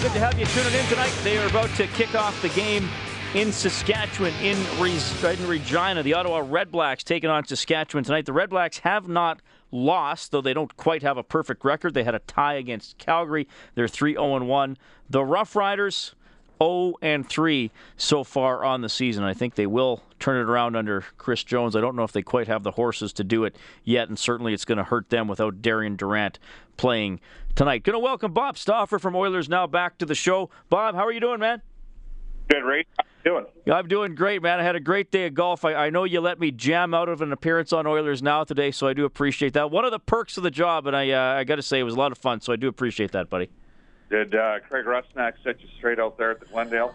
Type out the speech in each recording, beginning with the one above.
Good to have you tuning in tonight. They are about to kick off the game in Saskatchewan, in, in Regina. The Ottawa Redblacks taking on Saskatchewan tonight. The Redblacks have not lost, though they don't quite have a perfect record. They had a tie against Calgary. They're 3 0 1. The Rough Riders, 0 and 3 so far on the season. I think they will turn it around under Chris Jones. I don't know if they quite have the horses to do it yet, and certainly it's going to hurt them without Darian Durant playing tonight. Going to welcome Bob Stauffer from Oilers Now back to the show. Bob, how are you doing, man? Good, Ray. Doing? I'm doing great, man. I had a great day of golf. I, I, know you let me jam out of an appearance on Oilers Now today, so I do appreciate that. One of the perks of the job, and I uh, I got to say it was a lot of fun, so I do appreciate that, buddy. Did uh, Craig Rusnak set you straight out there at the Glendale?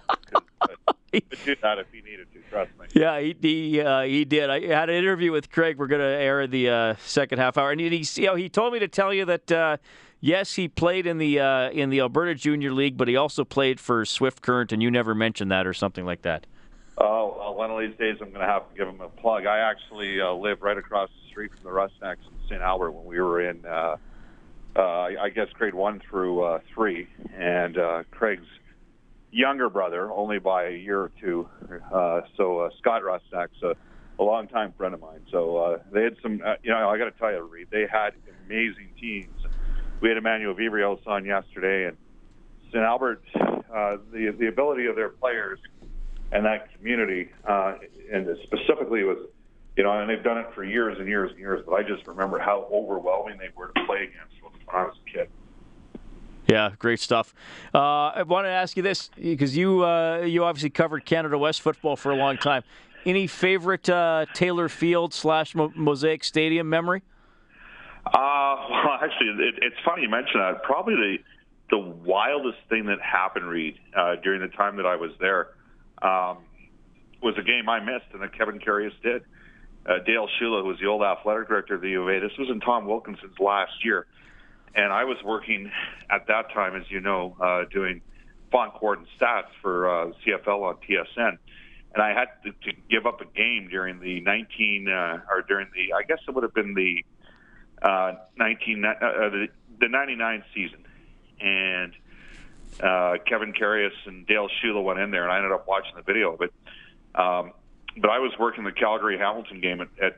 he could do that if he needed to. Trust me. Yeah, he he, uh, he did. I had an interview with Craig. We're going to air the uh, second half hour, and he, he, you know, he told me to tell you that uh, yes, he played in the uh, in the Alberta Junior League, but he also played for Swift Current, and you never mentioned that or something like that. Oh, well, one of these days I'm going to have to give him a plug. I actually uh, live right across the street from the Rusnaks in St. Albert when we were in. Uh, uh, I guess grade one through uh, three, and uh, Craig's younger brother, only by a year or two. Uh, so uh, Scott Rusnak's a, a longtime friend of mine. So uh, they had some, uh, you know, I got to tell you, Reed, they had amazing teams. We had Emmanuel Viveiros on yesterday, and St. Albert, uh, the the ability of their players and that community, uh, and specifically was, you know, and they've done it for years and years and years. But I just remember how overwhelming they were to play against when I was a kid. Yeah, great stuff. Uh, I want to ask you this because you uh, you obviously covered Canada West football for a long time. Any favorite uh, Taylor Field slash Mosaic Stadium memory? Uh, well, actually, it, it's funny you mention that. Probably the the wildest thing that happened, Reed, uh, during the time that I was there, um, was a game I missed and that Kevin Karius did uh, Dale Schulha, who was the old athletic director of the U of A. This was in Tom Wilkinson's last year. And I was working at that time, as you know, uh, doing font court and stats for uh, CFL on TSN. And I had to, to give up a game during the 19, uh, or during the, I guess it would have been the uh, 19, uh, the, the 99 season. And uh, Kevin Karius and Dale Schulha went in there, and I ended up watching the video of it. Um, but I was working the Calgary Hamilton game at, at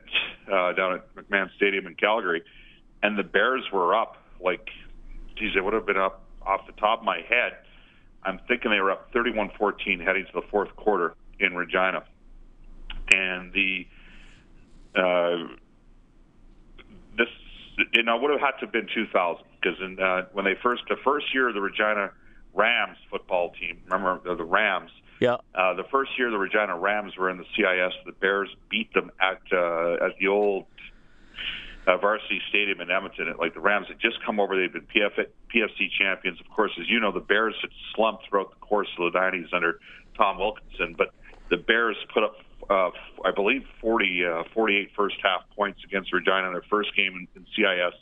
uh, down at McMahon Stadium in Calgary, and the Bears were up like, geez, they would have been up off the top of my head. I'm thinking they were up 31-14 heading to the fourth quarter in Regina, and the uh, this you know would have had to have been 2000 because in uh, when they first the first year of the Regina Rams football team, remember the, the Rams yeah. Uh, the first year the Regina Rams were in the CIS, the Bears beat them at uh, at the old uh, varsity stadium in Edmonton. Like the Rams had just come over, they'd been PF, PFC champions. Of course, as you know, the Bears had slumped throughout the course of the '90s under Tom Wilkinson, but the Bears put up, uh, I believe, 40, uh, 48 first half points against Regina in their first game in, in CIS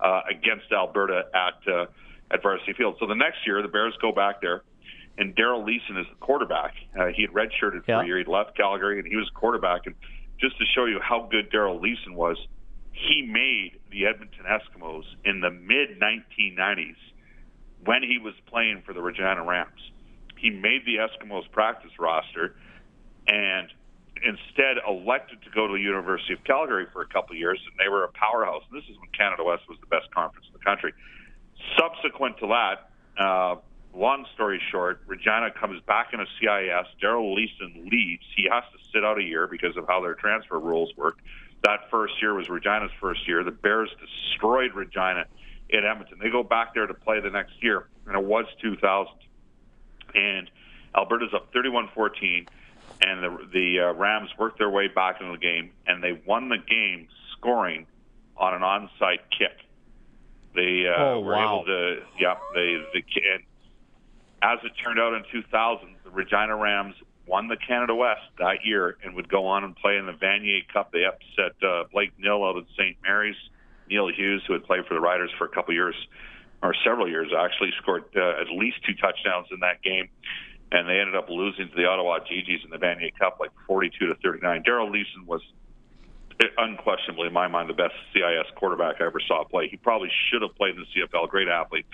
uh, against Alberta at uh, at Varsity Field. So the next year, the Bears go back there and Daryl Leason is the quarterback. Uh, he had redshirted for yeah. a year. He'd left Calgary, and he was quarterback. And just to show you how good Daryl Leason was, he made the Edmonton Eskimos in the mid 1990s when he was playing for the Regina Rams. He made the Eskimos practice roster, and instead elected to go to the University of Calgary for a couple of years, and they were a powerhouse. And this is when Canada West was the best conference in the country. Subsequent to that, uh, long story short, Regina comes back in a CIS. Daryl Leason leaves. He has to sit out a year because of how their transfer rules work. That first year was Regina's first year. The Bears destroyed Regina in Edmonton. They go back there to play the next year, and it was 2000. And Alberta's up 31-14, and the the uh, Rams worked their way back into the game, and they won the game scoring on an onside kick. They uh, oh, were wow. able to, yeah, they, the, and as it turned out in 2000, the Regina Rams won the Canada West that year and would go on and play in the Vanier Cup. They upset uh, Blake Nill out of St. Mary's. Neil Hughes, who had played for the Riders for a couple years, or several years, actually scored uh, at least two touchdowns in that game. And they ended up losing to the Ottawa Gee-Gees in the Vanier Cup, like 42 to 39. Daryl Leason was unquestionably, in my mind, the best CIS quarterback I ever saw play. He probably should have played in the CFL. Great athlete.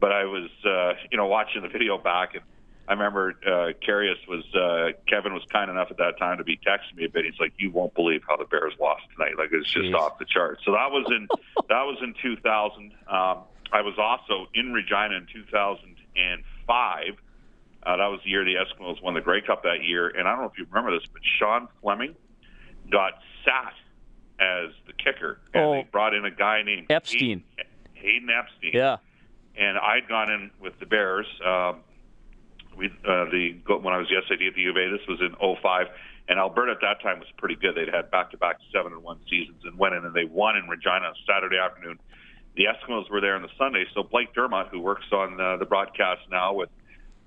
But I was, uh, you know, watching the video back, and I remember uh, Karius was uh, Kevin was kind enough at that time to be texting me a bit. He's like, "You won't believe how the Bears lost tonight. Like it's just Jeez. off the charts." So that was in that was in 2000. Um, I was also in Regina in 2005. Uh, that was the year the Eskimos won the Grey Cup that year. And I don't know if you remember this, but Sean Fleming got sat as the kicker, and Oh. they brought in a guy named Epstein. Hayden, Hayden Epstein Yeah. and I'd gone in with the Bears. Um, we uh, the when I was the SID at the U of A. This was in '05, and Alberta at that time was pretty good. They'd had back-to-back seven and one seasons, and went in and they won in Regina on Saturday afternoon. The Eskimos were there on the Sunday, so Blake Dermott, who works on uh, the broadcast now with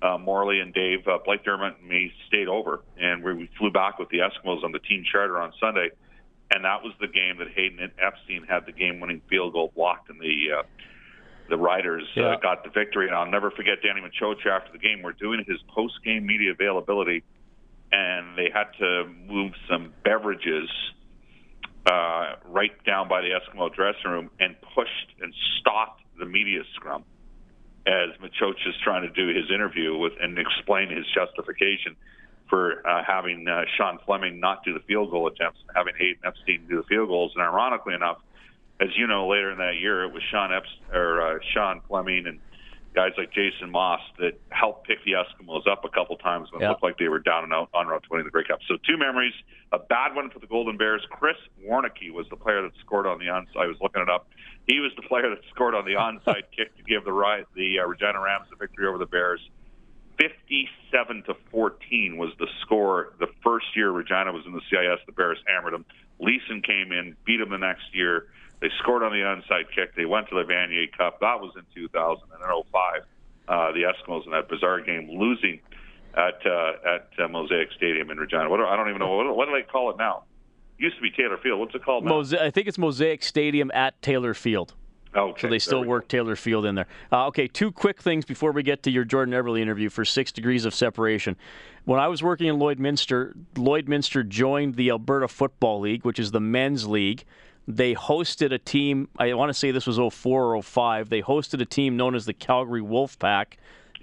uh, Morley and Dave, uh, Blake Dermott and me stayed over, and we, we flew back with the Eskimos on the team charter on Sunday, and that was the game that Hayden Epstein had the game-winning field goal blocked in the. Uh, the Riders Yeah. uh, got the victory, and I'll never forget Danny Maciocia after the game. We're doing his post-game media availability, and they had to move some beverages uh, right down by the Eskimo dressing room and pushed and stopped the media scrum as Maciocia's trying to do his interview with and explain his justification for uh, having uh, Sean Fleming not do the field goal attempts, and having Hayden Epstein do the field goals. And ironically enough, as you know, later in that year, it was Sean Epps or uh, Sean Fleming and guys like Jason Maas that helped pick the Eskimos up a couple times when Yeah. it looked like they were down and out on route to winning the Grey Cup. So two memories: a bad one for the Golden Bears. Chris Warnicki was the player that scored on the onside. I was looking it up. He was the player that scored on the onside kick to give the right the uh, Regina Rams the victory over the Bears. 57 to 14 was the score the first year Regina was in the CIS. The Bears hammered them. Leason came in, beat them the next year. They scored on the onside kick. They went to the Vanier Cup. That was in 2000 and in 05. Uh, the Eskimos in that bizarre game, losing at uh, at uh, Mosaic Stadium in Regina. What do, I don't even know what, what do they call it now. It Used to be Taylor Field. What's it called now? Mose- I think it's Mosaic Stadium at Taylor Field. okay, So they still we go. work Taylor Field in there. Uh, okay, two quick things before we get to your Jordan Eberle interview for six degrees of separation. When I was working in Lloydminster, Lloydminster joined the Alberta Football League, which is the men's league. They hosted a team, I want to say this was 04 or 05. They hosted a team known as the Calgary Wolfpack.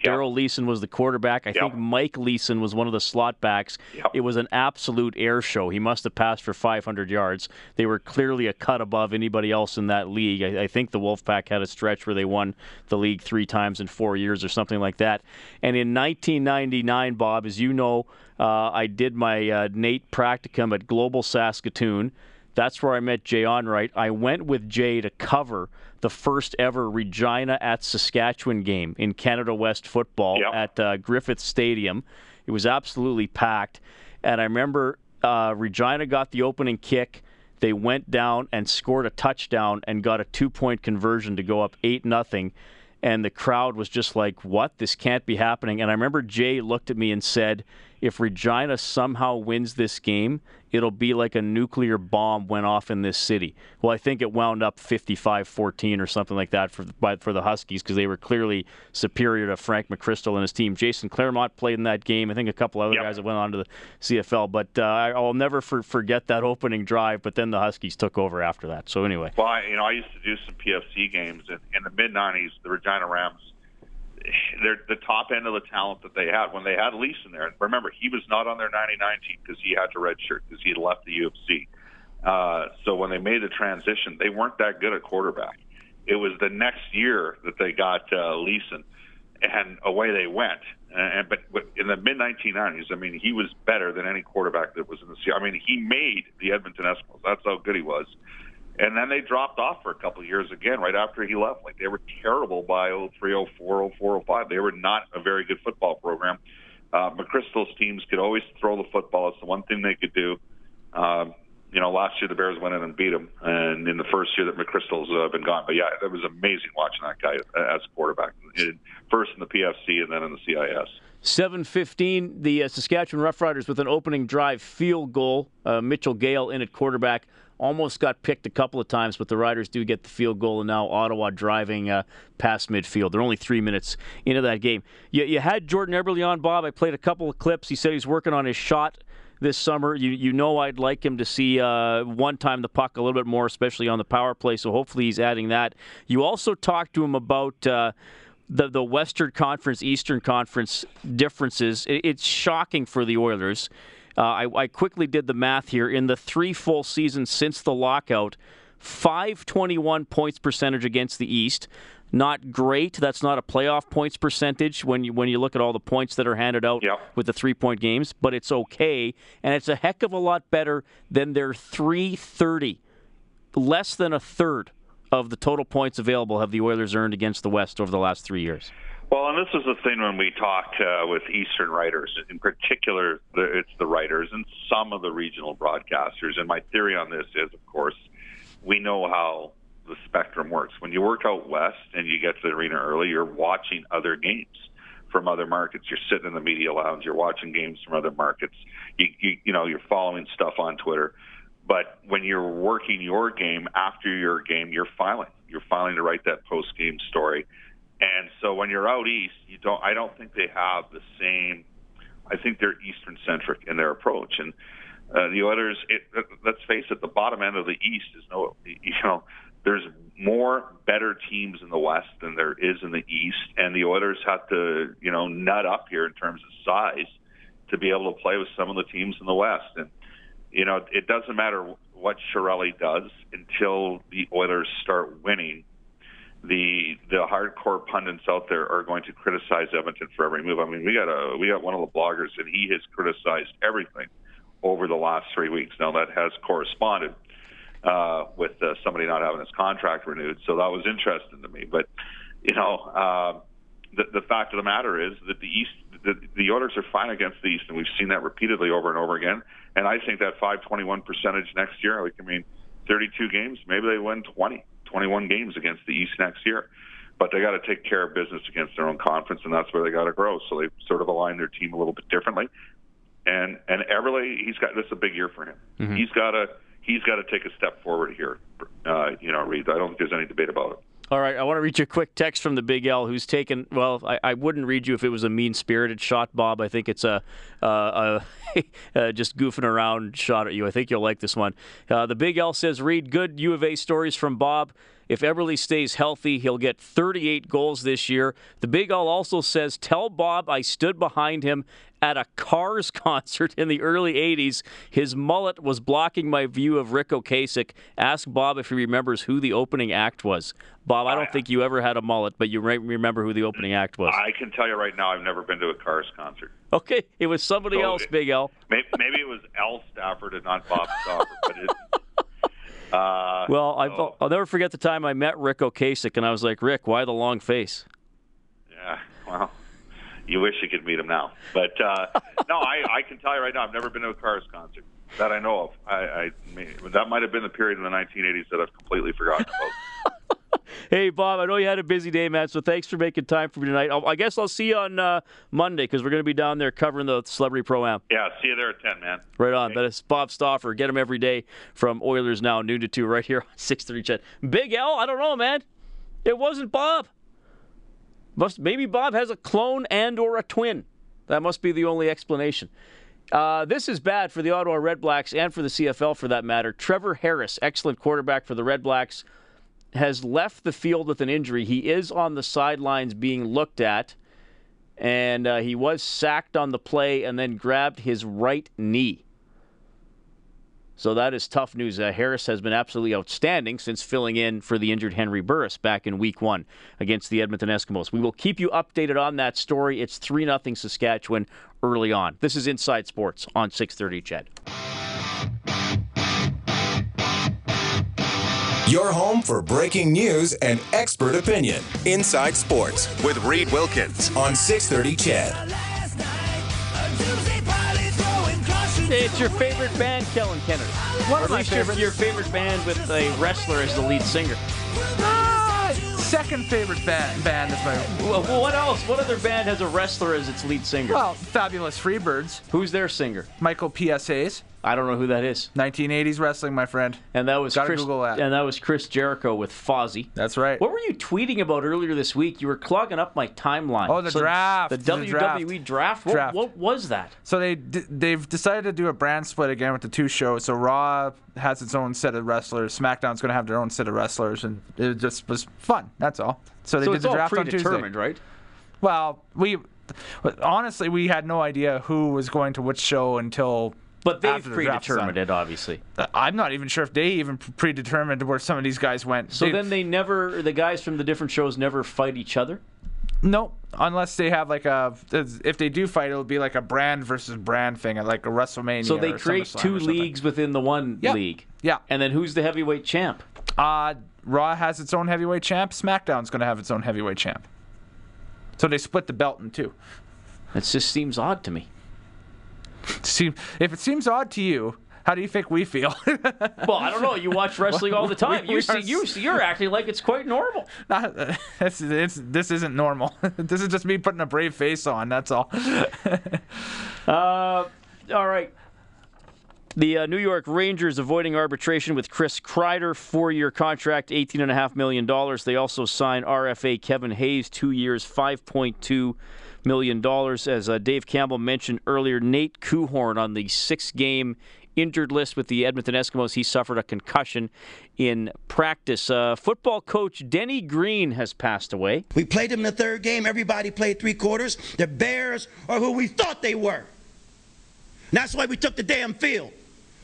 Yeah. Daryl Leason was the quarterback. I Yeah. think Mike Leeson was one of the slot backs. Yeah. It was an absolute air show. He must have passed for 500 yards. They were clearly a cut above anybody else in that league. I, I think the Wolfpack had a stretch where they won the league three times in four years or something like that. And in 1999, Bob, as you know, uh, I did my uh, NAIT practicum at Global Saskatoon. That's where I met Jay Onright. I went with Jay to cover the first ever Regina at Saskatchewan game in Canada West football Yep. at uh, Griffith Stadium. It was absolutely packed. And I remember uh, Regina got the opening kick. They went down and scored a touchdown and got a two point conversion to go up 8 nothing. And the crowd was just like, what? This can't be happening. And I remember Jay looked at me and said, if Regina somehow wins this game, it'll be like a nuclear bomb went off in this city. Well, I think it wound up 55-14 or something like that for by, for the Huskies because they were clearly superior to Frank McCrystal and his team. Jason Clermont played in that game. I think a couple other Yep. guys that went on to the CFL. But uh, I'll never for, forget that opening drive. But then the Huskies took over after that. So anyway, Well, I, you know, I used to do some PFC games in, in the mid '90s. The Regina Rams, they're the top end of the talent that they had when they had Leason there. Remember, he was not on their '99 team because he had to redshirt because he had left the U of C. Uh, so when they made the transition, they weren't that good at quarterback. It was the next year that they got uh, Leason, and away they went. And but, but in the mid 1990s, I mean, he was better than any quarterback that was in the. I mean, he made the Edmonton Eskimos. That's how good he was. And then they dropped off for a couple of years again right after he left. Like they were terrible by 03, 04, 04, 05. They were not a very good football program. Uh, McCrystal's teams could always throw the football. It's the one thing they could do. Um, you know, last year the Bears went in and beat them, and in the first year that McCrystal's uh, been gone. But yeah, it was amazing watching that guy as a quarterback, first in the PFC and then in the CIS. 7:15, the uh, Saskatchewan Roughriders with an opening drive field goal. Uh, Mitchell Gale in at quarterback almost got picked a couple of times, but the Riders do get the field goal, and now Ottawa driving uh, past midfield. They're only three minutes into that game. You, you had Jordan Eberle on, Bob. I played a couple of clips. He said he's working on his shot this summer. You you know I'd like him to see uh, one time the puck a little bit more, especially on the power play. So hopefully he's adding that. You also talked to him about. Uh, the, the Western Conference, Eastern Conference differences. It, it's shocking for the Oilers. Uh, I, I quickly did the math here. In the three full seasons since the lockout, 521 points percentage against the East not great. That's not a playoff points percentage when you when you look at all the points that are handed out yep. with the three point games, but it's okay, and it's a heck of a lot better than their 330. Less than a third of the total points available have the Oilers earned against the West over the last three years. Well, and this is the thing when we talk uh, with Eastern writers, in particular, the, it's the writers and some of the regional broadcasters. And my theory on this is, of course, we know how the spectrum works. When you work out west and you get to the arena early, you're watching other games from other markets. You're sitting in the media lounge. You're watching games from other markets. You, you, you know, you're following stuff on Twitter. But when you're working your game after your game, you're filing. You're filing to write that post game story. And so when you're out east, you don't. I don't think they have the same. I think they're Eastern centric in their approach. And uh, the Oilers, it, let's face it, the bottom end of the East is no. You know, there's more better teams in the West than there is in the East, and the Oilers have to, you know, nut up here in terms of size to be able to play with some of the teams in the West. And you know, it doesn't matter what Chiarelli does until the Oilers start winning. The the hardcore pundits out there are going to criticize Edmonton for every move. I mean, we got a we got one of the bloggers, and he has criticized everything over the last three weeks. Now that has corresponded uh, with uh, somebody not having his contract renewed. So that was interesting to me. But you know, uh, the, the fact of the matter is that the East, the, the Oilers are fine against the East, and we've seen that repeatedly over and over again. And I think that 521 percentage next year, like I mean, 32 games, maybe they win 20, 21 games against the East next year. But they got to take care of business against their own conference, and that's where they got to grow. So they sort of align their team a little bit differently. And and Eberle, he's got this is a big year for him. Mm-hmm. He's got to he's got to take a step forward here. Uh, you know, Reed. I don't think there's any debate about it. All right, I want to read you a quick text from the Big L, who's taken. Well, I, I wouldn't read you if it was a mean-spirited shot, Bob. I think it's a, uh, a, a just goofing around shot at you. I think you'll like this one. Uh, the Big L says, "Read good U of A stories from Bob. If Eberle stays healthy, he'll get 38 goals this year. The Big L also says, Tell Bob I stood behind him at a Cars concert in the early 80s. His mullet was blocking my view of Ric Ocasek. Ask Bob if he remembers who the opening act was. Bob, I don't think you ever had a mullet, but you remember who the opening act was. I can tell you right now, I've never been to a Cars concert. Okay, it was somebody so else, it, Big L. Maybe, maybe it was Al Stafford and not Bob Stafford, but it, uh, well, so. I'll never forget the time I met Ric Ocasek, and I was like, Rick, why the long face? Yeah, well, you wish you could meet him now. But uh, no, I, I can tell you right now, I've never been to a Cars concert that I know of. I, I that might have been the period in the 1980s that I've completely forgotten about. hey, Bob, I know you had a busy day, man, so thanks for making time for me tonight. I'll, i guess I'll see you on uh, Monday because we're going to be down there covering the Celebrity Pro Am. Yeah, see you there at 10, man. Right on. Okay. That is Bob Stauffer. Get him every day from Oilers Now, noon to 2, right here on 630 CHED. Big L, I don't know, man. It wasn't Bob. Must Maybe Bob has a clone and or a twin. That must be the only explanation. Uh, this is bad for the Ottawa Redblacks and for the CFL for that matter. Trevor Harris, excellent quarterback for the Redblacks, has left the field with an injury. He is on the sidelines being looked at, and uh, he was sacked on the play and then grabbed his right knee. So that is tough news. Uh, Harris has been absolutely outstanding since filling in for the injured Henry Burris back in week one against the Edmonton Eskimos. We will keep you updated on that story. It's 3 0 Saskatchewan early on. This is Inside Sports on 630 CHED. Your home for breaking news and expert opinion. Inside Sports with Reed Wilkins on 630 CHED. It's your favorite band, Kellen Kennedy. One or of at my least your, your favorite band with a wrestler as the lead singer. Ah, second favorite band, band is my Well, well, what else? What other band has a wrestler as its lead singer? well, Fabulous Freebirds, Who's their singer? Michael P.S. Hayes, I don't know who that is. 1980s wrestling, my friend. And that was Gotta Chris. Google that. And that was Chris Jericho with Fozzy. That's right. What were you tweeting about earlier this week? You were clogging up my timeline. Oh, the draft. The The WWE draft. What, Draft. what was that? So they they've decided to do a brand split again with the two shows. So Raw has its own set of wrestlers. SmackDown's going to have their own set of wrestlers, and it just was fun. That's all. So they So did the draft on Tuesday. right? Well, we honestly we had no idea who was going to which show until. But they've the predetermined it, obviously. I'm not even sure if they even predetermined where some of these guys went. So They- then they never, the guys from the different shows never fight each other? No, unless they have like a. If they do fight, it'll be like a brand versus brand thing, like a WrestleMania. So they create SummerSlam two leagues within the one Yeah. league. Yeah. And then who's the heavyweight champ? Uh, Raw has its own heavyweight champ. SmackDown's going to have its own heavyweight champ. So they split the belt in two. It just seems odd to me. See, if it seems odd to you, how do you think we feel? Well, I don't know. You watch wrestling all the time. We- You we see, are you you're acting like it's quite normal. Not- it's, it's, this isn't normal. this is just me putting a brave face on. That's all. Uh, all right. The uh, New York Rangers avoiding arbitration with Chris Kreider, four-year contract, $18.5 million. They also signed RFA Kevin Hayes, two years, $5.2 million. As uh, Dave Campbell mentioned earlier, Nate Coehoorn on the six-game injured list with the Edmonton Eskimos. He suffered a concussion in practice. Uh, football coach Denny Green has passed away. We played them in the third game. Everybody played three quarters. The Bears are who we thought they were. And that's why we took the damn field.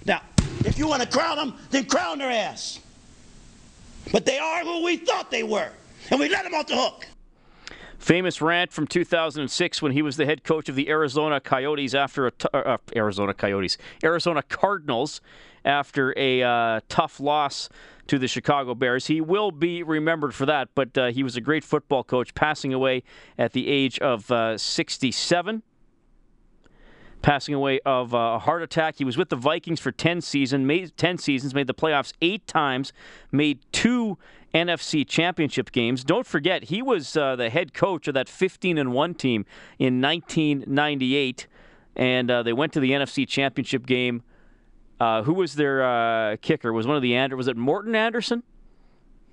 Now, if you want to crown them, then crown their ass. But they are who we thought they were. And we let them off the hook. Famous rant from 2006 when he was the head coach of the Arizona Coyotes after a t- uh, Arizona Coyotes, Arizona Cardinals after a uh, tough loss to the Chicago Bears. He will be remembered for that, but uh, he was a great football coach, passing away at the age of uh, 67 passing away of uh, a heart attack. He was with the Vikings for 10 season, made 10 seasons, made the playoffs 8 times, made 2 NFC championship games. Don't forget, he was uh, the head coach of that 15 and 1 team in 1998 and uh, they went to the NFC championship game. Uh, who was their uh, kicker? Was one of the Ander was it Morten Andersen?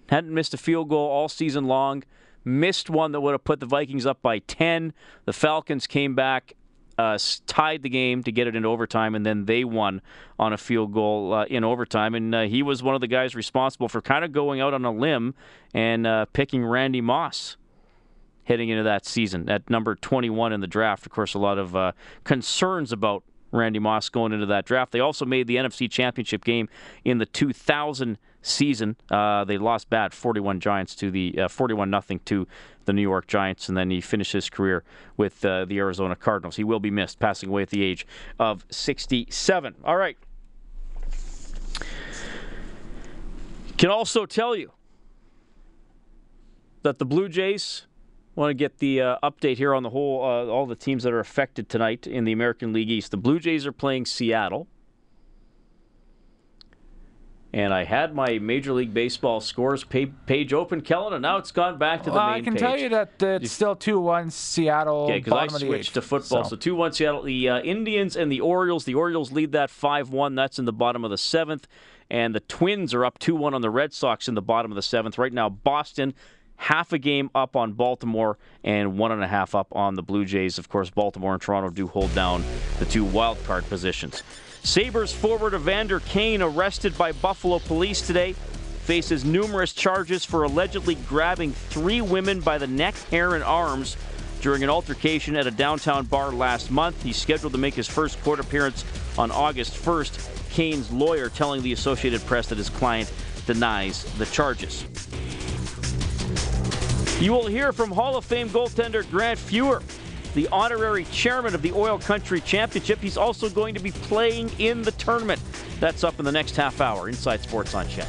Hadn't missed a field goal all season long. Missed one that would have put the Vikings up by 10. The Falcons came back, uh, tied the game to get it into overtime, and then they won on a field goal uh, in overtime. And uh, he was one of the guys responsible for kind of going out on a limb and uh, picking Randy Moss heading into that season at number 21 in the draft. Of course, a lot of uh, concerns about Randy Moss going into that draft. They also made the NFC Championship game in the 2000 season. Uh, they lost bad 41 Giants to the uh, 41 nothing to the New York Giants, and then he finished his career with uh, the Arizona Cardinals. He will be missed, passing away at the age of 67. All right. Can also tell you that the Blue Jays want to get the uh, update here on the whole uh, all the teams that are affected tonight in the American League East. The Blue Jays are playing Seattle. And I had my Major League Baseball scores page open, Kellen, and now it's gone back to the Well, main I can page. tell you that uh, it's still 2 1 Seattle. Okay, because I bottom of the switched eighth. to football. So, So- 2 1 Seattle. The uh, Indians and the Orioles. The Orioles lead that 5 1. That's in the bottom of the seventh. And the Twins are up 2 1 on the Red Sox in the bottom of the seventh. Right now, Boston, half a game up on Baltimore and one and a half up on the Blue Jays. Of course, Baltimore and Toronto do hold down the two wild card positions. Sabres forward Evander Kane arrested by Buffalo police today. Faces numerous charges for allegedly grabbing three women by the neck, hair, and arms during an altercation at a downtown bar last month. He's scheduled to make his first court appearance on August 1st. Kane's lawyer telling the Associated Press that his client denies the charges. You will hear from Hall of Fame goaltender Grant Fuhr, the honorary chairman of the Oil Country Championship. He's also going to be playing in the tournament. That's up in the next half hour. Inside Sports on CHED.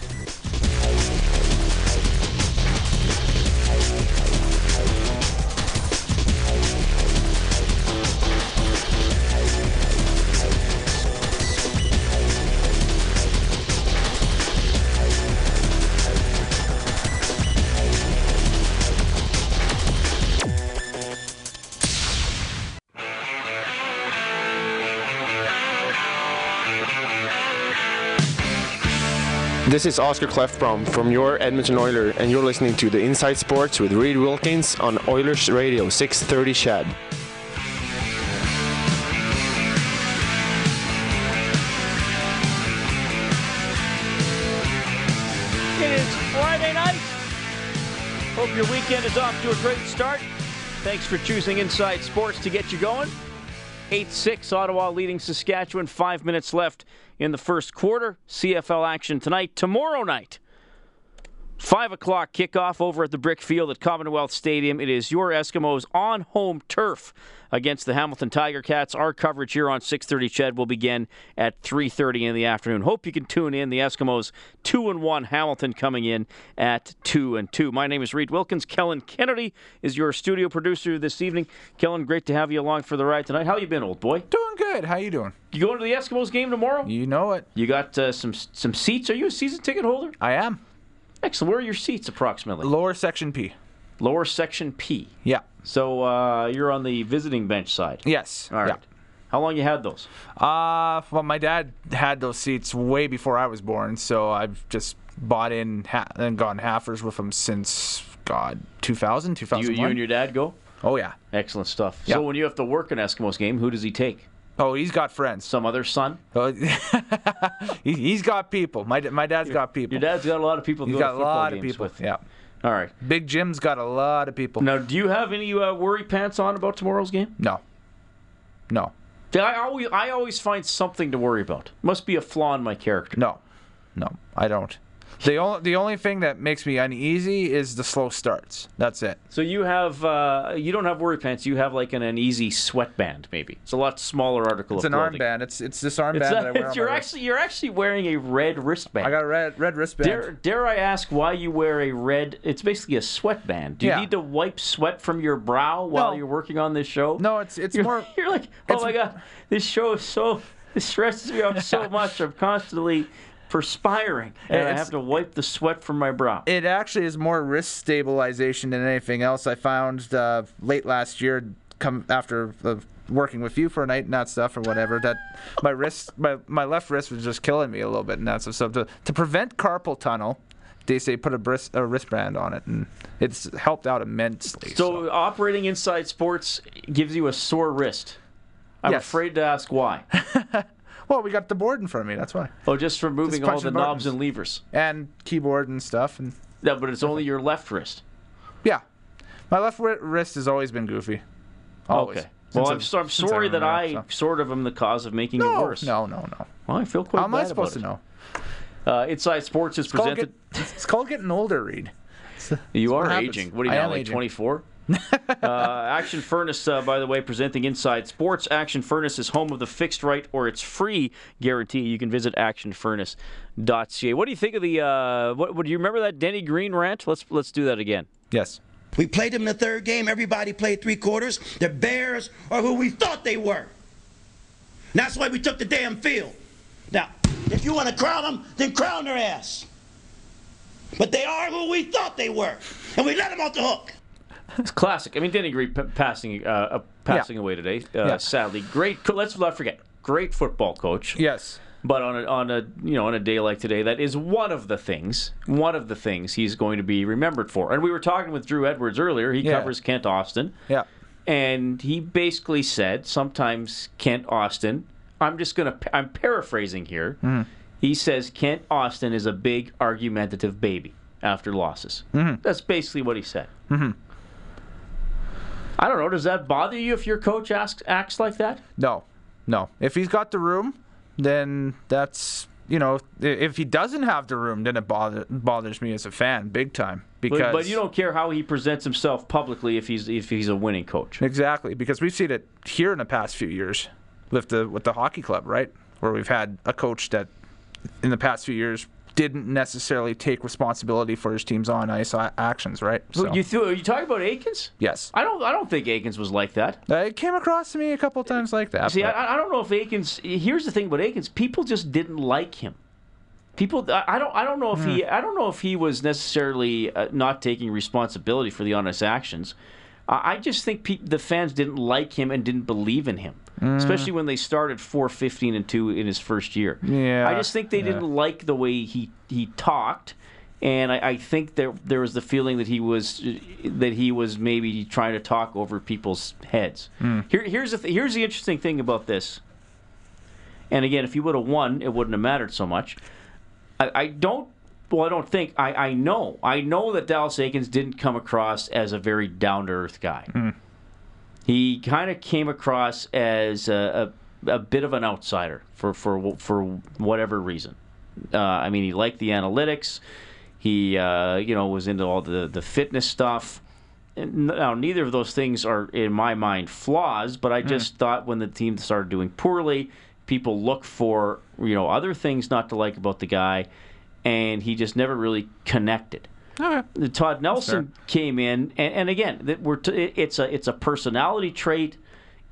This is Oscar Klefbom from your Edmonton Oiler, and you're listening to the Inside Sports with Reed Wilkins on Oilers Radio 630 CHED. It is Friday night. Hope your weekend is off to a great start. Thanks for choosing Inside Sports to get you going. 8 6, Ottawa leading Saskatchewan. Five minutes left in the first quarter. CFL action tonight. Tomorrow night, 5 o'clock kickoff over at the Brick Field at Commonwealth Stadium. It is your Eskimos on home turf against the Hamilton Tiger Cats. Our coverage here on 6:30 Ched will begin at 3:30 in the afternoon. Hope you can tune in. The Eskimos 2 and 1, Hamilton coming in at 2 and 2. My name is Reed Wilkins. Kellen Kennedy is your studio producer this evening. Kellen, great to have you along for the ride tonight. How you been, old boy? Doing good. How you doing? You going to the Eskimos game tomorrow? You know it. You got uh, some some seats. Are you a season ticket holder? I am. Excellent. Where are your seats approximately? Lower section P. Lower section P. Yeah. So uh, you're on the visiting bench side. Yes. All right. Yeah. How long you had those? Uh, well, my dad had those seats way before I was born, so I've just bought in ha- and gone halfers with them since God 2000, You, 2001. you and your dad go. oh yeah. Excellent stuff. Yeah. So when you have to work an Eskimos game, who does he take? Oh, he's got friends. Some other son? Oh, he, he's got people. My my dad's got people. Your dad's got a lot of people. to He's got a lot of people. With. Yeah. All right. Big Jim's got a lot of people. Now, do you have any uh, worry pants on about tomorrow's game? No. No. I always, I always find something to worry about. Must be a flaw in my character. No. No. I don't. The only the only thing that makes me uneasy is the slow starts. That's it. So you have, uh, you don't have worry pants. You have like an, an easy sweatband, maybe. It's a lot smaller article It's an clothing. armband. It's it's this armband It's, that a- I wear you're my wrist. actually you're actually wearing a red wristband. I got a red red wristband. Dare, dare I ask why you wear a red? It's basically a sweatband. Do you Yeah. need to wipe sweat from your brow while No. you're working on this show? No, it's it's You're, more. you're like, oh my god, this show is so. It stresses me out so much. I'm constantly perspiring, and I have to wipe the sweat from my brow. It actually is more wrist stabilization than anything else. I found uh, late last year, come after uh, working with you for a night and that stuff or whatever, that my wrist, my, my left wrist was just killing me a little bit and that stuff. So to, to prevent carpal tunnel, they say put a, bris, a wristband on it, and it's helped out immensely. so operating inside sports gives you a sore wrist. I'm Yes. afraid to ask why. well, we got the board in front of me. That's why, Oh, just from moving all the knobs and levers. and keyboard and stuff, and Yeah, but it's only your left wrist. yeah, my left wrist has always been goofy. Always. Okay. Since Well, I'm, so, I'm sorry that I so. sort of am the cause of making it worse. no, no, no. Well, I feel quite How am I supposed to know? Uh, Inside Sports is It's called, presented. get, it's called getting older, Reed. you are aging. What are you I now, like aging. 24? uh, Action Furnace, uh, by the way, presenting Inside Sports. Action Furnace is home of the fixed right or it's free guarantee. You can visit actionfurnace.ca. What do you think of the? Uh, what, what do you remember that Denny Green rant? Let's let's do that again. Yes. We played them in the third game. Everybody played three quarters. The Bears are who we thought they were. And that's why we took the damn field. Now, if you want to crown them, then crown their ass. But they are who we thought they were. And we let them off the hook. It's classic. I mean, Denny Green p- passing uh, uh, passing away today. Uh, Yeah. Sadly, great. Co- let's not forget, great football coach. Yes. But on a, on a you know on a day like today, that is one of the things one of the things he's going to be remembered for. And we were talking with Drew Edwards earlier. He Yeah. covers Kent Austin, Yeah. and he basically said sometimes Kent Austin. I'm just gonna I'm paraphrasing here. He says Kent Austin is a big argumentative baby after losses. That's basically what he said. I don't know. Does that bother you if your coach asks acts like that? No. No. If he's got the room, then that's you know. If he doesn't have the room, then it bother, bothers me as a fan, big time. Because But, but you don't care how he presents himself publicly if he's if he's a winning coach. exactly because we've seen it here in the past few years with the with the hockey club, right? Where we've had a coach that in the past few years didn't necessarily take responsibility for his team's on ice actions, right? So, You th- are you talking about Eakins? yes. I don't I don't think Eakins was like that. Uh, it came across to me a couple times like that. See, I, I don't know if Eakins. Here's the thing about Eakins: people just didn't like him. People, I don't, I don't know if he, I don't know if he was necessarily uh, not taking responsibility for the honest actions, I just think pe- the fans didn't like him and didn't believe in him, mm. especially when they started 4 15 and 2 in his first year. Yeah, I just think they didn't like the way he, he talked. And I, I think there there was the feeling that he was that he was maybe trying to talk over people's heads. Mm. Here, here's the th- here's the interesting thing about this. And again, if he would have won, it wouldn't have mattered so much. I, I don't. Well, I don't think. I, I know. I know that Dallas Eakins didn't come across as a very down to earth guy. He kind of came across as a, a, a bit of an outsider for for for whatever reason. Uh, I mean, he liked the analytics. He uh, you know was into all the the fitness stuff. Now, neither of those things are, in my mind, flaws. But I just thought when the team started doing poorly, people look for you know other things not to like about the guy, and he just never really connected. The Todd Nelson came in, and, and again, that we're t- it's a it's a personality trait,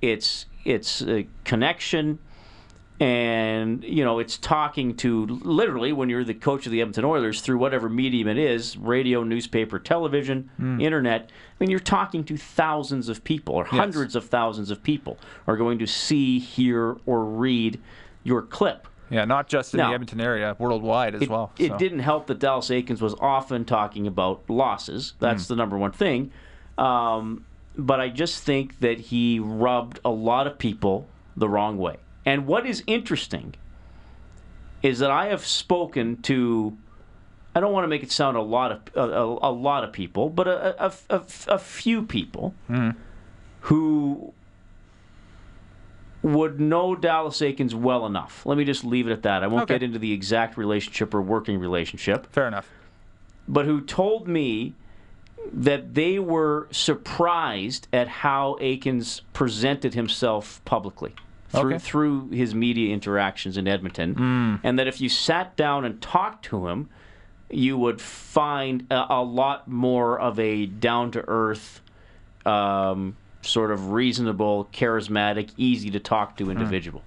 it's it's a connection, and you know it's talking to literally when you're the coach of the Edmonton Oilers through whatever medium it is, radio, newspaper, television, hmm. internet. I mean, you're talking to thousands of people, or hundreds of thousands of people are going to see, hear, or read your clip. Yeah, not just in the Edmonton area, worldwide as It, well. it didn't help that Dallas Eakins was often talking about losses. That's the number one thing. Um, but I just think that he rubbed a lot of people the wrong way. And what is interesting is that I have spoken to. I don't want to make it sound a lot of a, a, a lot of people, but a, a, a, a few people who would know Dallas Eakins well enough. Let me just leave it at that. I won't Okay. get into the exact relationship or working relationship, Fair enough. but who told me that they were surprised at how Eakins presented himself publicly through Okay. through his media interactions in Edmonton, and that if you sat down and talked to him, you would find a, a lot more of a down to earth, um, sort of reasonable, charismatic, easy to talk to individual.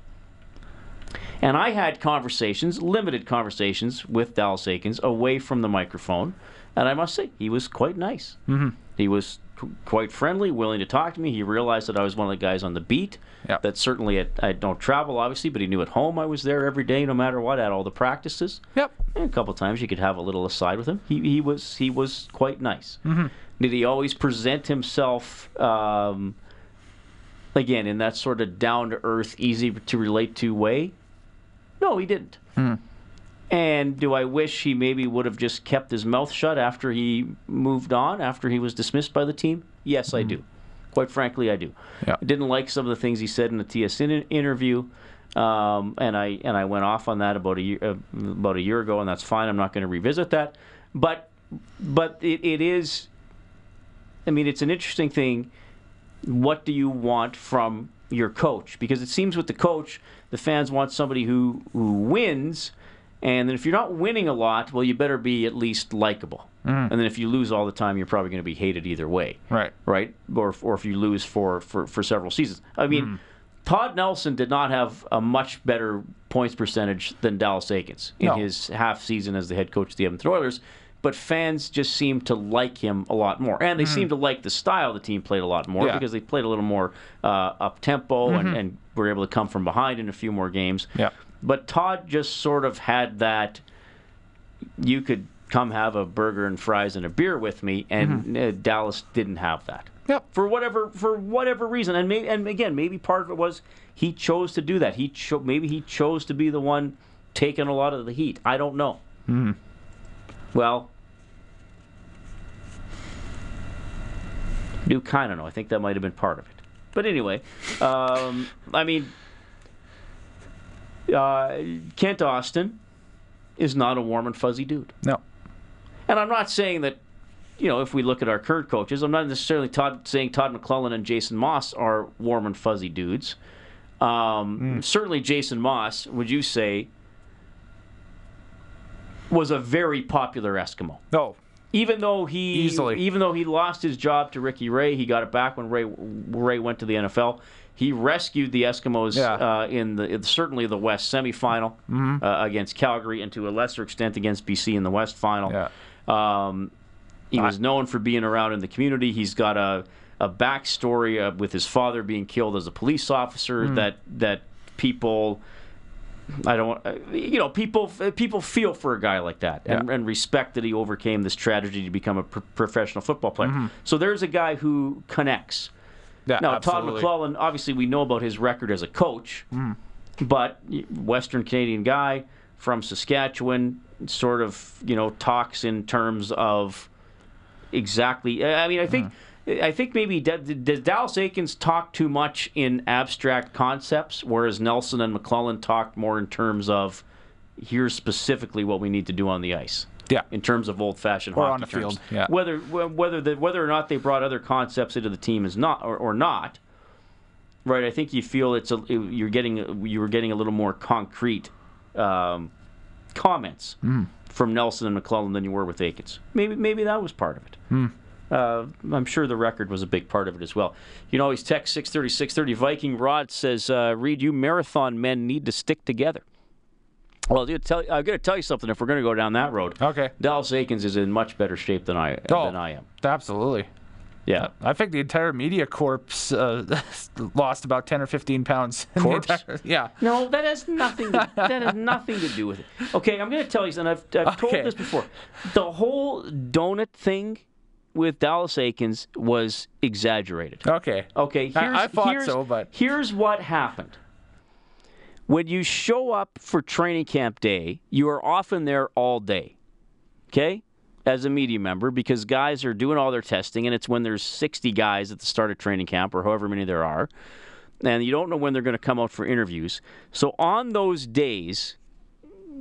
And I had conversations, limited conversations with Dallas Eakins away from the microphone, and I must say he was quite nice. Mm-hmm. He was qu- quite friendly, willing to talk to me. He realized that I was one of the guys on the beat. Yep. That certainly at, I don't travel, obviously, but he knew at home I was there every day, no matter what, at all the practices. Yep. And a couple times you could have a little aside with him. He, he was he was quite nice. Mm-hmm. Did he always present himself? Um, again, in that sort of down to earth, easy to relate to way? No, he didn't. And do I wish he maybe would have just kept his mouth shut after he moved on, after he was dismissed by the team? Yes, I do. Quite frankly, I do. Yeah. I didn't like some of the things he said in the TSN interview, um, and I and I went off on that about a year uh, about a year ago, and that's fine. I'm not going to revisit that. But but it, it is. I mean, it's an interesting thing. What do you want from your coach? Because it seems with the coach, the fans want somebody who who wins, and then if you're not winning a lot, well, you better be at least likable. Mm. And then if you lose all the time, you're probably going to be hated either way Right. right? Or, or if you lose for, for, for several seasons. I mean, mm. Todd Nelson did not have a much better points percentage than Dallas Eakins in No. his half season as the head coach of the Edmonton Oilers. But fans just seem to like him a lot more, and they seem to like the style the team played a lot more Yeah. because they played a little more uh, up tempo and, and were able to come from behind in a few more games. Yeah. But Todd just sort of had that. You could come have a burger and fries and a beer with me, and uh, Dallas didn't have that. Yep. For whatever for whatever reason, and maybe and again maybe part of it was he chose to do that. He cho- maybe he chose to be the one taking a lot of the heat. I don't know. Well, do kind of know. I think that might have been part of it. But anyway, um, I mean, uh, Kent Austin is not a warm and fuzzy dude. No. And I'm not saying that, you know, if we look at our current coaches, I'm not necessarily Todd, saying Todd McLellan and Jason Maas are warm and fuzzy dudes. Um, Certainly, Jason Maas, would you say, was a very popular Eskimo. No. Even though he, Easily. even though he lost his job to Ricky Ray, he got it back when Ray Ray went to the NFL. He rescued the Eskimos Yeah. uh, in the in certainly the West semifinal uh, against Calgary, and to a lesser extent against BC in the West final. Yeah. Um, He was known for being around in the community. He's got a a backstory uh, with his father being killed as a police officer that that people I don't uh, you know, people people feel for a guy like that and, Yeah. and respect that he overcame this tragedy to become a pro- professional football player. Mm-hmm. So there's a guy who connects. Yeah, Now, absolutely. Todd McLellan, obviously, we know about his record as a coach, Mm. but Western Canadian guy from Saskatchewan, sort of, you know, talks in terms of exactly. I mean, I think. Mm. I think maybe D- D- does Dallas Eakins talk too much in abstract concepts, whereas Nelson and McLellan talked more in terms of here's specifically what we need to do on the ice Yeah. in terms of old-fashioned Or hockey on the terms. field, yeah. Whether whether the, whether or not they brought other concepts into the team is not or, or not, right? I think you feel it's a, you're getting you were getting a little more concrete um, comments Hmm. from Nelson and McLellan than you were with Eakins. Maybe maybe that was part of it. Hmm. Uh, I'm sure the record was a big part of it as well. You know, he's text 630 630. Viking Rod says, uh, Reed, you marathon men need to stick together. Well, dude, tell, I'm going to tell you something if we're going to go down that road. Okay. Dallas Eakins is in much better shape than I, Oh. than I am. Absolutely. Yeah. I think the entire media corps uh, lost about 10 or 15 pounds. the entire- yeah. No, that has nothing. To, that has nothing to do with it. Okay, I'm going to tell you something. I've, I've told Okay. this before. The whole donut thing with Dallas Eakins was exaggerated. Okay. Okay, I- I thought here's- so, but- here's what happened. When you show up for training camp day, you are often there all day. Okay? As a media member, because guys are doing all their testing, and it's when there's 60 guys at the start of training camp, or however many there are, and you don't know when they're going to come out for interviews. So on those days,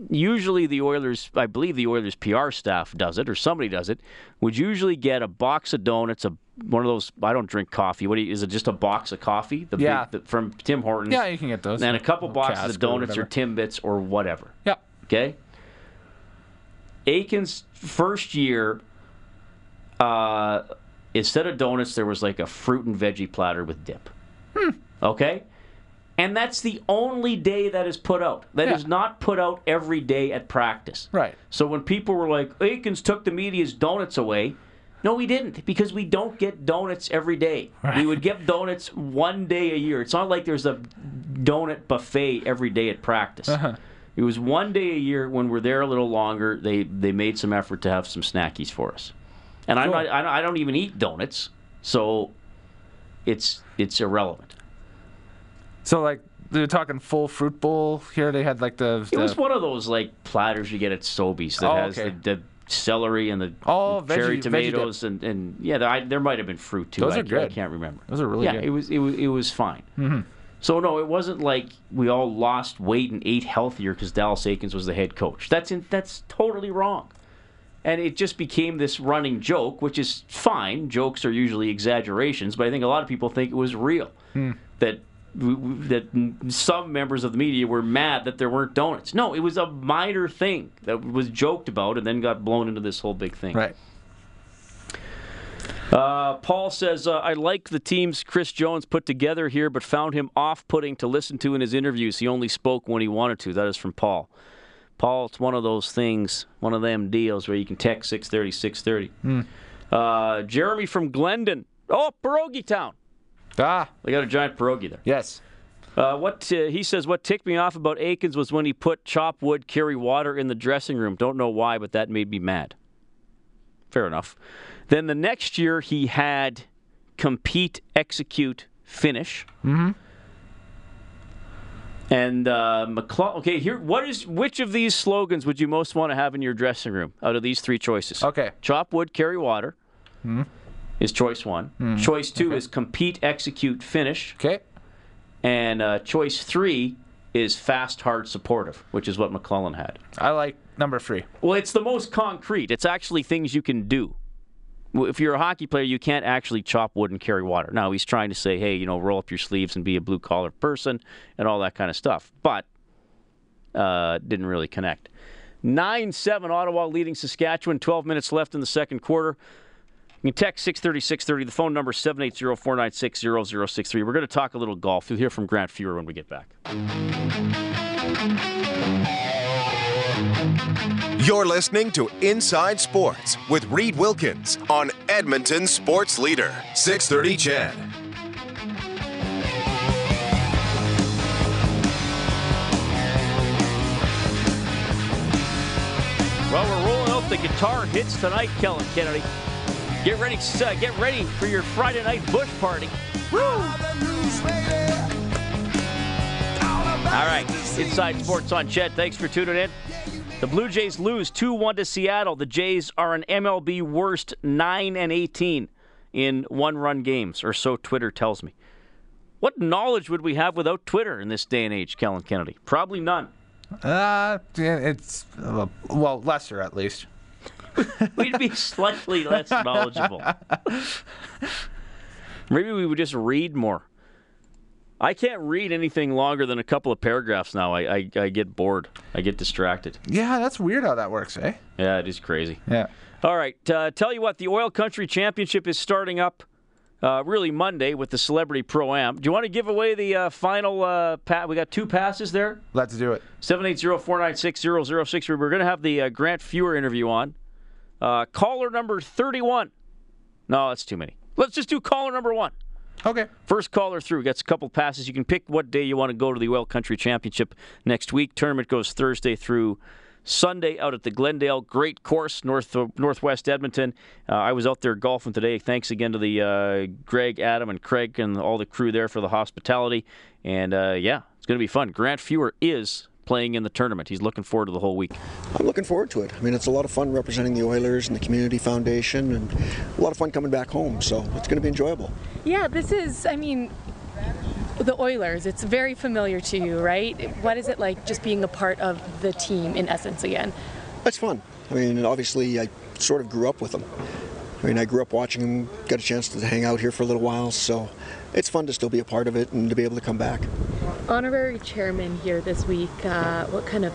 usually the Oilers, I believe the Oilers PR staff does it, or somebody does it, would usually get a box of donuts, a one of those. I don't drink coffee. What do you, is it? Just a box of coffee? The Yeah. big, the, from Tim Hortons. Yeah, you can get those. And a couple boxes of donuts or, whatever. Timbits or whatever. Yeah. Okay. Eakins' first year, uh, instead of donuts, there was like a fruit and veggie platter with dip. Hmm. Okay? And that's the only day that is put out. That is Yeah. not put out every day at practice. Right. So when people were like, Eakins took the media's donuts away, no, we didn't, because we don't get donuts every day. We would get donuts one day a year. It's not like there's a donut buffet every day at practice. Uh-huh. It was one day a year when we're there a little longer. They they made some effort to have some snackies for us, and I'm Cool. not. I don't, I don't even eat donuts, so it's it's irrelevant. So, like, they're talking full fruit bowl here. They had, like, the. It the was one of those like platters you get at Sobeys that Oh, has okay. the, the celery and the Oh, cherry veggie- veggie tomatoes and, and yeah, there, I, there might have been fruit too. Those I, are I can't remember. Those are really yeah, good. it was it was it was fine. Mm-hmm. So no, it wasn't like we all lost weight and ate healthier because Dallas Eakins was the head coach. That's in, that's totally wrong. And it just became this running joke, which is fine. Jokes are usually exaggerations, but I think a lot of people think it was real. Hmm. That that some members of the media were mad that there weren't donuts. No, it was a minor thing that was joked about and then got blown into this whole big thing. Right. Uh, Paul says, uh, I like the teams Chris Jones put together here, but found him off putting to listen to in his interviews. He only spoke when he wanted to. That is from Paul. Paul, it's one of those things, one of them deals where you can text 630, 630. Uh, Jeremy from Glendon. Oh, Pierogi Town. Ah, They got a giant pierogi there. yes. Uh, what uh, he says, what ticked me off about Eakins was when he put chop wood, carry water in the dressing room. Don't know why, but that made me mad. Fair enough. Then the next year he had compete, execute, finish. Mm-hmm. And uh, McLellan. Okay, here. What is which of these slogans would you most want to have in your dressing room out of these three choices? Okay. Chop wood, carry water. Is choice one. Choice two is compete, execute, finish. Okay. And uh, choice three is fast, hard, supportive, which is what McLellan had. I like number three. Well, it's the most concrete. It's actually things you can do. If you're a hockey player, you can't actually chop wood and carry water. Now, he's trying to say, hey, you know, roll up your sleeves and be a blue collar person and all that kind of stuff. But uh, didn't really connect. 9 7 Ottawa leading Saskatchewan. 12 minutes left in the second quarter. You can text 630 630. The phone number is 780 496 0063. We're going to talk a little golf. You'll hear from Grant Fuhr when we get back. You're listening to Inside Sports with Reid Wilkins on Edmonton Sports Leader, 630 CHED. Well, we're rolling out the guitar hits tonight, Kellen Kennedy. Get ready, uh, get ready for your Friday night bush party. Woo! All right, Inside Sports on CHED. Thanks for tuning in. The Blue Jays lose 2-1 to Seattle. The Jays are an MLB worst 9 and 18 in one-run games, or so Twitter tells me. What knowledge would we have without Twitter in this day and age, Kellen Kennedy? Probably none. Uh, it's uh, well lesser at least. We'd be slightly less knowledgeable. Maybe we would just read more. I can't read anything longer than a couple of paragraphs now. I, I, I get bored. I get distracted. Yeah, that's weird how that works, eh? Yeah, it is crazy. Yeah. All right. Uh, tell you what, the Oil Country Championship is starting up uh, really Monday with the Celebrity Pro Am. Do you want to give away the uh, final uh, pat? We got two passes there. Let's do it. 780-496-006. We're going to have the uh, Grant Fuhr interview on. Uh, caller number 31. No, that's too many. Let's just do caller number one. Okay. First caller through gets a couple passes. You can pick what day you want to go to the Oil Country Championship next week. Tournament goes Thursday through Sunday out at the Glendale. Great course, north northwest Edmonton. Uh, I was out there golfing today. Thanks again to the uh, Greg, Adam, and Craig and all the crew there for the hospitality. And uh, yeah, it's going to be fun. Grant Fuhr is playing in the tournament. He's looking forward to the whole week. I'm looking forward to it. I mean, it's a lot of fun representing the Oilers and the Community Foundation, and a lot of fun coming back home. So it's going to be enjoyable. Yeah, this is, I mean, the Oilers, it's very familiar to you, right? What is it like just being a part of the team in essence again? It's fun. I mean, obviously, I sort of grew up with them. I mean, I grew up watching them, got a chance to hang out here for a little while, so it's fun to still be a part of it and to be able to come back. Honorary chairman here this week. Uh, what kind of.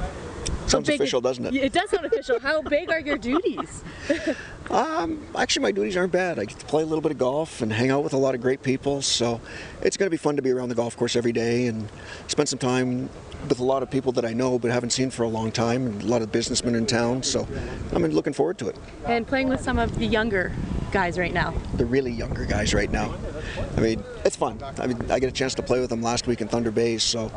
Sounds official, is- doesn't it? It does sound official. How big are your duties? Um, actually, my duties aren't bad. I get to play a little bit of golf and hang out with a lot of great people, so it's going to be fun to be around the golf course every day and spend some time with a lot of people that I know but haven't seen for a long time, and a lot of businessmen in town. So I'm looking forward to it. and playing with some of the younger guys right now. The really younger guys right now. I mean, it's fun. I mean, I get a chance to play with them last week in Thunder Bay, so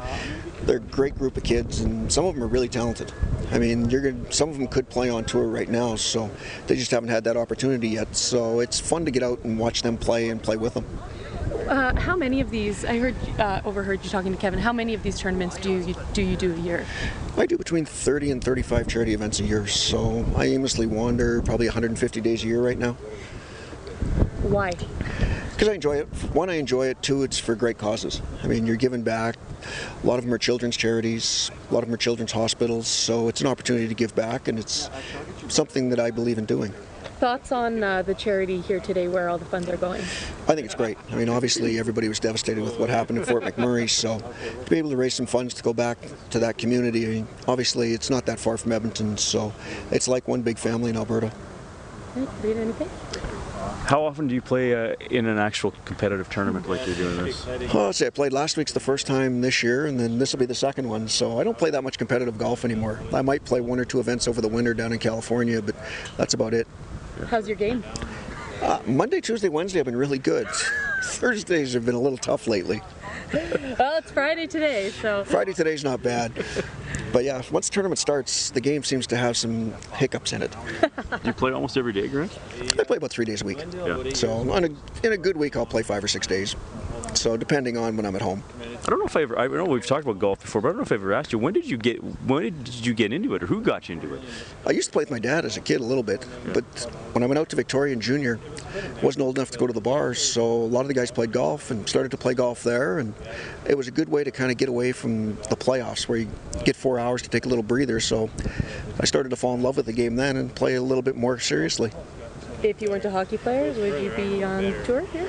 they're a great group of kids, and some of them are really talented. I mean, you're gonna, some of them could play on tour right now, so they just haven't had that opportunity yet. So it's fun to get out and watch them play and play with them. Uh, how many of these? I heard, uh, overheard you talking to Kevin. How many of these tournaments do you do you do a year? I do between 30 and 35 charity events a year, so I aimlessly wander probably 150 days a year right now. Why? Because I enjoy it. One, I enjoy it. Two, it's for great causes. I mean, you're giving back. A lot of them are children's charities. A lot of them are children's hospitals. So it's an opportunity to give back, and it's something that I believe in doing. Thoughts on uh, the charity here today, where all the funds are going? I think it's great. I mean, obviously, everybody was devastated with what happened in Fort McMurray, so to be able to raise some funds to go back to that community, I mean, obviously, it's not that far from Edmonton, so it's like one big family in Alberta. Read anything? How often do you play uh, in an actual competitive tournament like you're doing this? Well, let's say I played last week's the first time this year, and then this will be the second one. So I don't play that much competitive golf anymore. I might play one or two events over the winter down in California, but that's about it. How's your game? Uh, Monday, Tuesday, Wednesday have been really good. Thursdays have been a little tough lately. Well, it's Friday today, so Friday today's not bad. But yeah, once the tournament starts, the game seems to have some hiccups in it. Do you play almost every day, Grant? I play about three days a week. Yeah. So on a, in a good week, I'll play five or six days. So depending on when I'm at home. I don't know if I ever. I know we've talked about golf before, but I don't know if I ever asked you. When did you get? When did you get into it, or who got you into it? I used to play with my dad as a kid a little bit, but when I went out to Victoria in junior, wasn't old enough to go to the bars, so a lot of the guys played golf and started to play golf there, and it was a good way to kind of get away from the playoffs where you get four hours to take a little breather. So I started to fall in love with the game then and play a little bit more seriously. if you weren't a hockey player, would you be on tour here?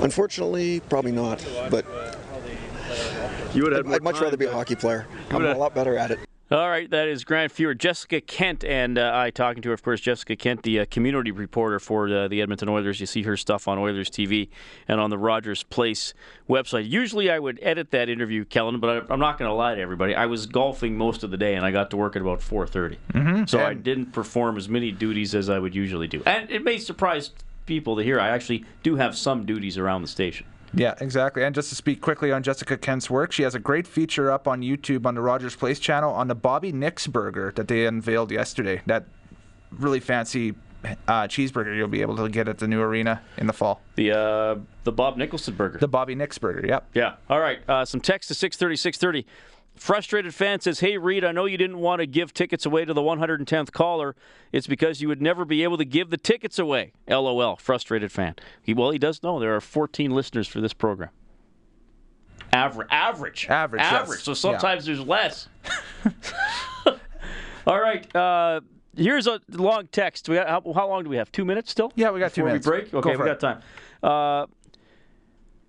Unfortunately, probably not, but You would I'd, I'd much rather be a hockey player. I'm a lot better at it. All right, that is Grant Fuhr, Jessica Kent, and uh, I talking to her, of course, Jessica Kent, the uh, community reporter for uh, the Edmonton Oilers. You see her stuff on Oilers TV and on the Rogers Place website. Usually, I would edit that interview, Kellen, but I, am not going to lie to everybody. I was golfing most of the day, and I got to work at about 4:30, mm-hmm. so and I didn't perform as many duties as I would usually do. And it may surprise people to hear I actually do have some duties around the station. Yeah, exactly. And just to speak quickly on Jessica Kent's work, she has a great feature up on YouTube on the Rogers Place channel on the Bobby Nix burger that they unveiled yesterday. That really fancy uh, cheeseburger you'll be able to get at the new arena in the fall. The uh, the Bob Nicholson burger. The Bobby Nix burger. Yep. Yeah. All right. Uh, some text to 630 630. Frustrated fan says, Hey, Reed, I know you didn't want to give tickets away to the 110th caller. It's because you would never be able to give the tickets away. LOL. Frustrated fan. He, well, he does know there are 14 listeners for this program. Average. Average. Average. Average. Yes. So sometimes yeah. there's less. All right. Uh, here's a long text. We got, how, how, long do we have? Two minutes still? Yeah, we got two minutes. we break? Okay, we got time. Uh,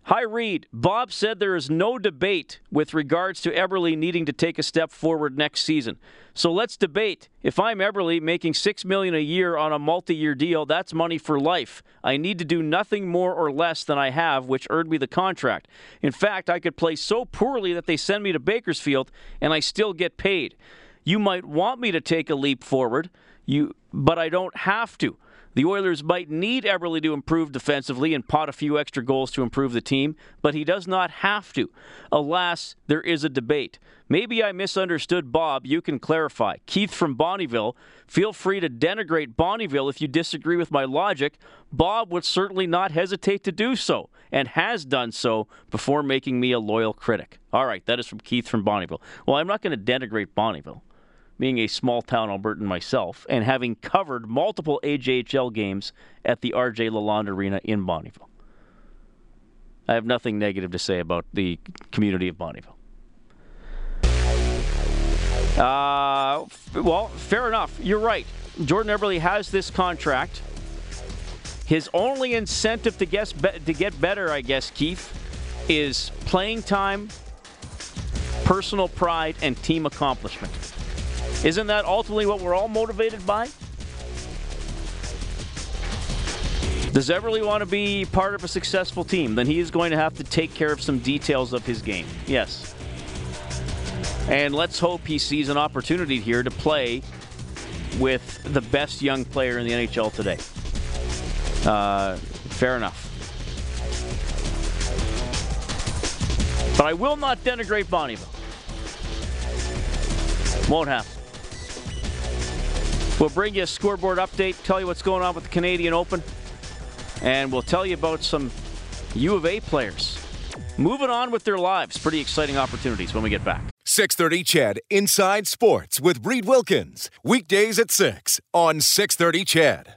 Hi, Reed. Bob said there is no debate with regards to Eberle needing to take a step forward next season. So let's debate. If I'm Eberle making six million a year on a multi-year deal, that's money for life. I need to do nothing more or less than I have, which earned me the contract. In fact, I could play so poorly that they send me to Bakersfield and I still get paid. You might want me to take a leap forward, you, but I don't have to. The Oilers might need Eberle to improve defensively and pot a few extra goals to improve the team, but he does not have to. Alas, there is a debate. Maybe I misunderstood Bob. You can clarify. Keith from Bonnyville, feel free to denigrate Bonnyville if you disagree with my logic. Bob would certainly not hesitate to do so, and has done so before making me a loyal critic. All right, that is from Keith from Bonnyville. Well, I'm not going to denigrate Bonnyville being a small town Albertan myself, and having covered multiple AJHL games at the RJ Lalonde Arena in Bonnyville. I have nothing negative to say about the community of Bonnyville. Uh, well, fair enough. You're right. Jordan Eberle has this contract. His only incentive to get, to get better, I guess, Keith, is playing time, personal pride, and team accomplishment. Isn't that ultimately what we're all motivated by? Does Eberle want to be part of a successful team? Then he is going to have to take care of some details of his game. Yes. And let's hope he sees an opportunity here to play with the best young player in the NHL today. Uh, fair enough. But I will not denigrate Bonnyville. Won't happen. We'll bring you a scoreboard update, tell you what's going on with the Canadian Open, and we'll tell you about some U of A players moving on with their lives. Pretty exciting opportunities when we get back. 630 CHED Inside Sports with Reid Wilkins. Weekdays at 6 on 630 CHED.